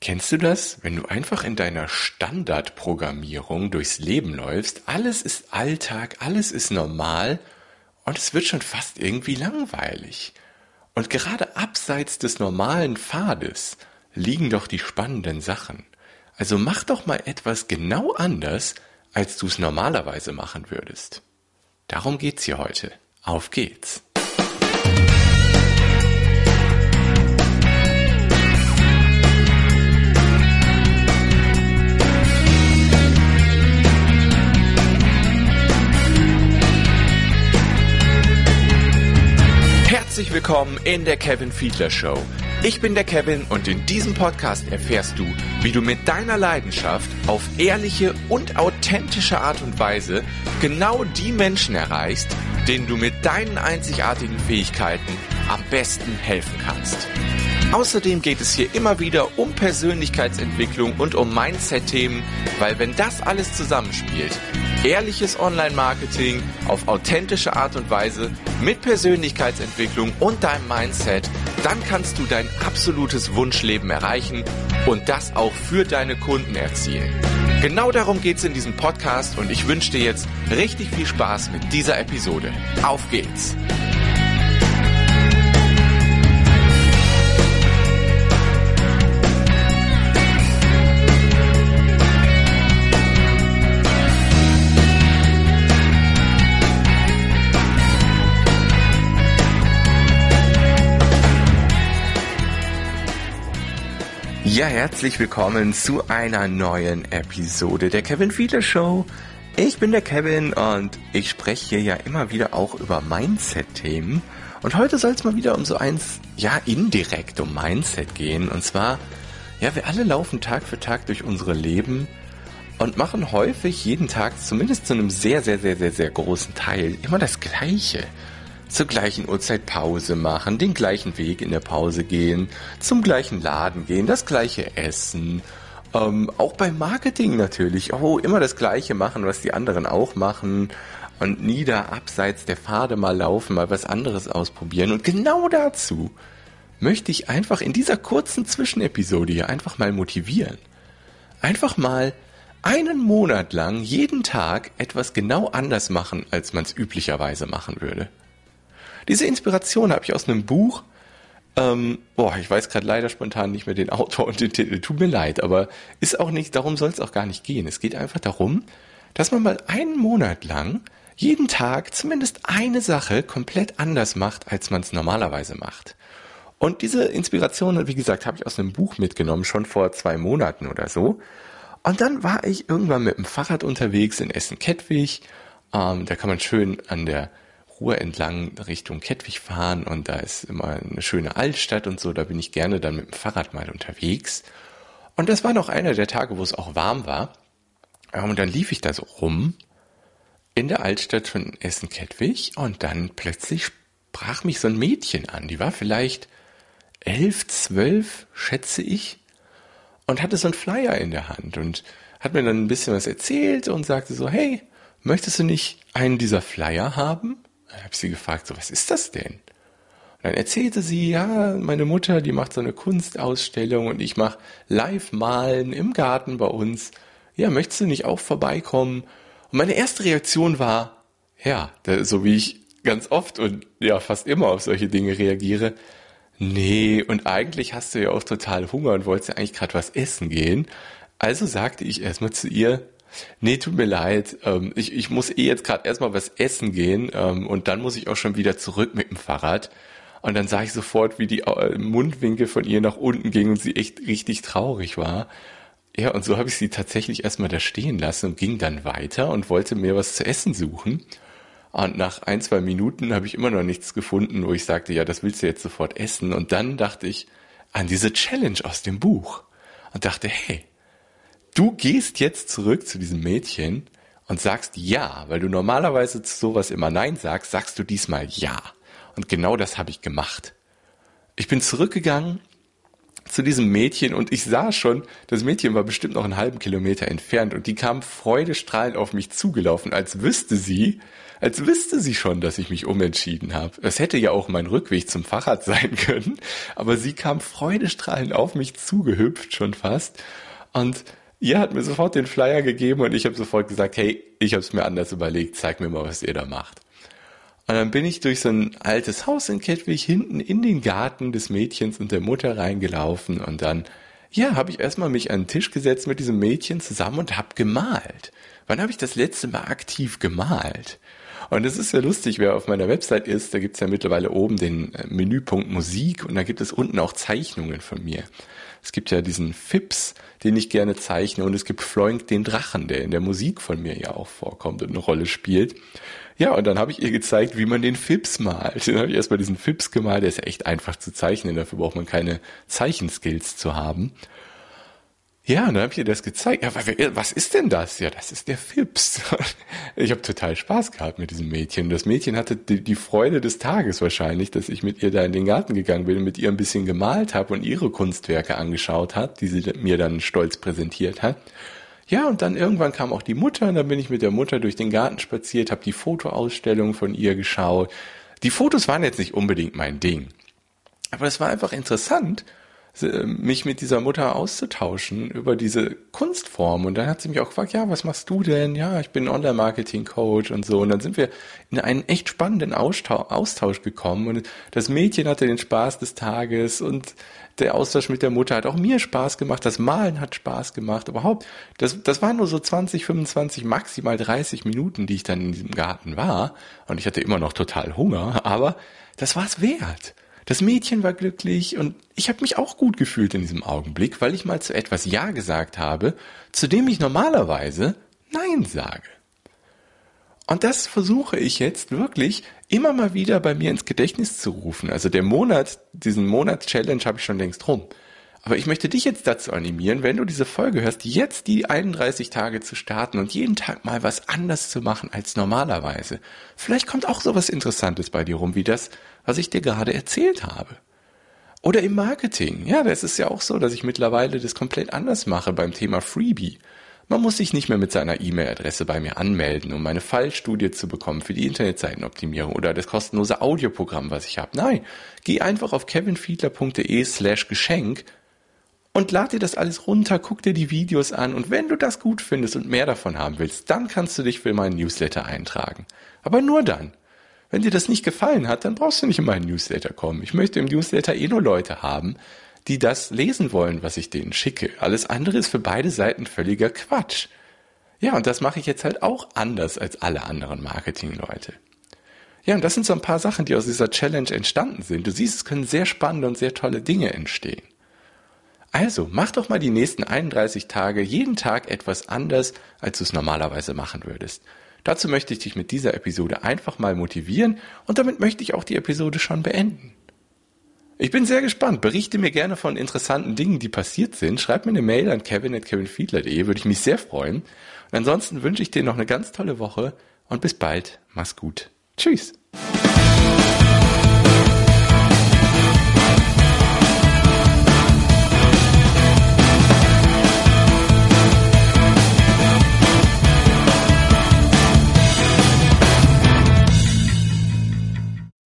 Kennst du das, wenn du einfach in deiner Standardprogrammierung durchs Leben läufst? Alles ist Alltag, alles ist normal und es wird schon fast irgendwie langweilig. Und gerade abseits des normalen Pfades liegen doch die spannenden Sachen. Also mach doch mal etwas genau anders, als du es normalerweise machen würdest. Darum geht's hier heute. Auf geht's! Willkommen in der Kevin Fiedler Show. Ich bin der Kevin und in diesem Podcast erfährst du, wie du mit deiner Leidenschaft auf ehrliche und authentische Art und Weise genau die Menschen erreichst, denen du mit deinen einzigartigen Fähigkeiten am besten helfen kannst. Außerdem geht es hier immer wieder um Persönlichkeitsentwicklung und um Mindset-Themen, weil wenn das alles zusammenspielt, ehrliches Online-Marketing auf authentische Art und Weise mit Persönlichkeitsentwicklung und deinem Mindset, dann kannst du dein absolutes Wunschleben erreichen und das auch für deine Kunden erzielen. Genau darum geht es in diesem Podcast und ich wünsche dir jetzt richtig viel Spaß mit dieser Episode. Auf geht's! Ja, herzlich willkommen zu einer neuen Episode der Kevin Fiedler Show. Ich bin der Kevin und ich spreche hier ja immer wieder auch über Mindset-Themen. Und heute soll es mal wieder um so eins, ja, indirekt um Mindset gehen. Und zwar, ja, wir alle laufen Tag für Tag durch unsere Leben und machen häufig jeden Tag, zumindest zu einem sehr, sehr, sehr, sehr, sehr großen Teil, immer das Gleiche zur gleichen Uhrzeit Pause machen, den gleichen Weg in der Pause gehen, zum gleichen Laden gehen, das gleiche essen. Ähm, auch beim Marketing natürlich. Oh, immer das gleiche machen, was die anderen auch machen. Und nie da abseits der Pfade mal laufen, mal was anderes ausprobieren. Und genau dazu möchte ich einfach in dieser kurzen Zwischenepisode hier einfach mal motivieren. Einfach mal einen Monat lang jeden Tag etwas genau anders machen, als man es üblicherweise machen würde. Diese Inspiration habe ich aus einem Buch. Ähm, boah, ich weiß gerade leider spontan nicht mehr den Autor und den Titel. Tut mir leid, aber ist auch nicht, darum soll es auch gar nicht gehen. Es geht einfach darum, dass man mal einen Monat lang jeden Tag zumindest eine Sache komplett anders macht, als man es normalerweise macht. Und diese Inspiration, wie gesagt, habe ich aus einem Buch mitgenommen, schon vor zwei Monaten oder so. Und dann war ich irgendwann mit dem Fahrrad unterwegs in Essen-Kettwig. Ähm, da kann man schön an der Ruhr entlang Richtung Kettwig fahren und da ist immer eine schöne Altstadt und so, da bin ich gerne dann mit dem Fahrrad mal unterwegs. Und das war noch einer der Tage, wo es auch warm war. Und dann lief ich da so rum in der Altstadt von Essen-Kettwig und dann plötzlich sprach mich so ein Mädchen an. Die war vielleicht elf, zwölf, schätze ich, und hatte so einen Flyer in der Hand und hat mir dann ein bisschen was erzählt und sagte so, hey, möchtest du nicht einen dieser Flyer haben? Dann habe ich sie gefragt, so, was ist das denn? Und dann erzählte sie, ja, meine Mutter, die macht so eine Kunstausstellung und ich mache Live-Malen im Garten bei uns. Ja, möchtest du nicht auch vorbeikommen? Und meine erste Reaktion war, ja, so wie ich ganz oft und ja, fast immer auf solche Dinge reagiere, nee, und eigentlich hast du ja auch total Hunger und wolltest ja eigentlich gerade was essen gehen. Also sagte ich erstmal zu ihr, Nee, tut mir leid. Ähm, ich, ich muss eh jetzt gerade erstmal was essen gehen ähm, und dann muss ich auch schon wieder zurück mit dem Fahrrad. Und dann sah ich sofort, wie die äh, Mundwinkel von ihr nach unten gingen und sie echt richtig traurig war. Ja, und so habe ich sie tatsächlich erstmal da stehen lassen und ging dann weiter und wollte mir was zu essen suchen. Und nach ein, zwei Minuten habe ich immer noch nichts gefunden, wo ich sagte, ja, das willst du jetzt sofort essen. Und dann dachte ich an diese Challenge aus dem Buch und dachte, hey, du gehst jetzt zurück zu diesem Mädchen und sagst ja, weil du normalerweise zu sowas immer nein sagst, sagst du diesmal ja. Und genau das habe ich gemacht. Ich bin zurückgegangen, zu diesem Mädchen und ich sah schon, das Mädchen war bestimmt noch einen halben Kilometer entfernt und die kam freudestrahlend auf mich zugelaufen, als wüsste sie, als wüsste sie schon, dass ich mich umentschieden habe. Es hätte ja auch mein Rückweg zum Fahrrad sein können, aber sie kam freudestrahlend auf mich zugehüpft schon fast und ihr hat mir sofort den Flyer gegeben und ich habe sofort gesagt, hey, ich habe es mir anders überlegt, zeig mir mal, was ihr da macht. Und dann bin ich durch so ein altes Haus in Kettwig hinten in den Garten des Mädchens und der Mutter reingelaufen und dann, ja, habe ich erstmal mich an den Tisch gesetzt mit diesem Mädchen zusammen und habe gemalt. Wann habe ich das letzte Mal aktiv gemalt? Und es ist ja lustig, wer auf meiner Website ist, da gibt's ja mittlerweile oben den äh, Menüpunkt Musik und da gibt es unten auch Zeichnungen von mir. Es gibt ja diesen Fips, den ich gerne zeichne und es gibt Floink den Drachen, der in der Musik von mir ja auch vorkommt und eine Rolle spielt. Ja, und dann habe ich ihr gezeigt, wie man den Fips malt. Dann habe ich erstmal diesen Fips gemalt, der ist ja echt einfach zu zeichnen, dafür braucht man keine Zeichenskills zu haben. Ja, und dann habe ich ihr das gezeigt. Ja, was ist denn das? Ja, das ist der Fips. Ich habe total Spaß gehabt mit diesem Mädchen. Das Mädchen hatte die, die, Freude des Tages wahrscheinlich, dass ich mit ihr da in den Garten gegangen bin mit ihr ein bisschen gemalt habe und ihre Kunstwerke angeschaut hat, die sie mir dann stolz präsentiert hat. Ja, und dann irgendwann kam auch die Mutter und dann bin ich mit der Mutter durch den Garten spaziert, habe die Fotoausstellung von ihr geschaut. Die Fotos waren jetzt nicht unbedingt mein Ding, aber es war einfach interessant, mich mit dieser Mutter auszutauschen über diese Kunstform. Und dann hat sie mich auch gefragt, ja, was machst du denn? Ja, ich bin Online-Marketing-Coach und so. Und dann sind wir in einen echt spannenden Austausch gekommen. Und das Mädchen hatte den Spaß des Tages und der Austausch mit der Mutter hat auch mir Spaß gemacht, das Malen hat Spaß gemacht, überhaupt. Das, das waren nur so 20, 25, maximal 30 Minuten, die ich dann in diesem Garten war. Und ich hatte immer noch total Hunger, aber das war's wert. Das Mädchen war glücklich und ich habe mich auch gut gefühlt in diesem Augenblick, weil ich mal zu etwas Ja gesagt habe, zu dem ich normalerweise Nein sage. Und das versuche ich jetzt wirklich immer mal wieder bei mir ins Gedächtnis zu rufen. Also der Monat, diesen Monats-Challenge habe ich schon längst rum. Aber ich möchte dich jetzt dazu animieren, wenn du diese Folge hörst, jetzt die 31 Tage zu starten und jeden Tag mal was anders zu machen als normalerweise. Vielleicht kommt auch sowas Interessantes bei dir rum, wie das, was ich dir gerade erzählt habe. Oder im Marketing. Ja, das ist ja auch so, dass ich mittlerweile das komplett anders mache beim Thema Freebie. Man muss sich nicht mehr mit seiner E-Mail-Adresse bei mir anmelden, um meine Fallstudie zu bekommen für die Internetseitenoptimierung oder das kostenlose Audioprogramm, was ich habe. Nein, geh einfach auf kevinfiedler.de slash Geschenk und lad dir das alles runter, guck dir die Videos an und wenn du das gut findest und mehr davon haben willst, dann kannst du dich für meinen Newsletter eintragen. Aber nur dann. Wenn dir das nicht gefallen hat, dann brauchst du nicht in meinen Newsletter kommen. Ich möchte im Newsletter eh nur Leute haben, die das lesen wollen, was ich denen schicke. Alles andere ist für beide Seiten völliger Quatsch. Ja, und das mache ich jetzt halt auch anders als alle anderen Marketingleute. Ja, und das sind so ein paar Sachen, die aus dieser Challenge entstanden sind. Du siehst, es können sehr spannende und sehr tolle Dinge entstehen. Also, mach doch mal die nächsten 31 Tage jeden Tag etwas anders, als du es normalerweise machen würdest. Dazu möchte ich dich mit dieser Episode einfach mal motivieren und damit möchte ich auch die Episode schon beenden. Ich bin sehr gespannt. Berichte mir gerne von interessanten Dingen, die passiert sind. Schreib mir eine Mail an kevin.kevinfiedler.de, würde ich mich sehr freuen. Und ansonsten wünsche ich dir noch eine ganz tolle Woche und bis bald. Mach's gut. Tschüss.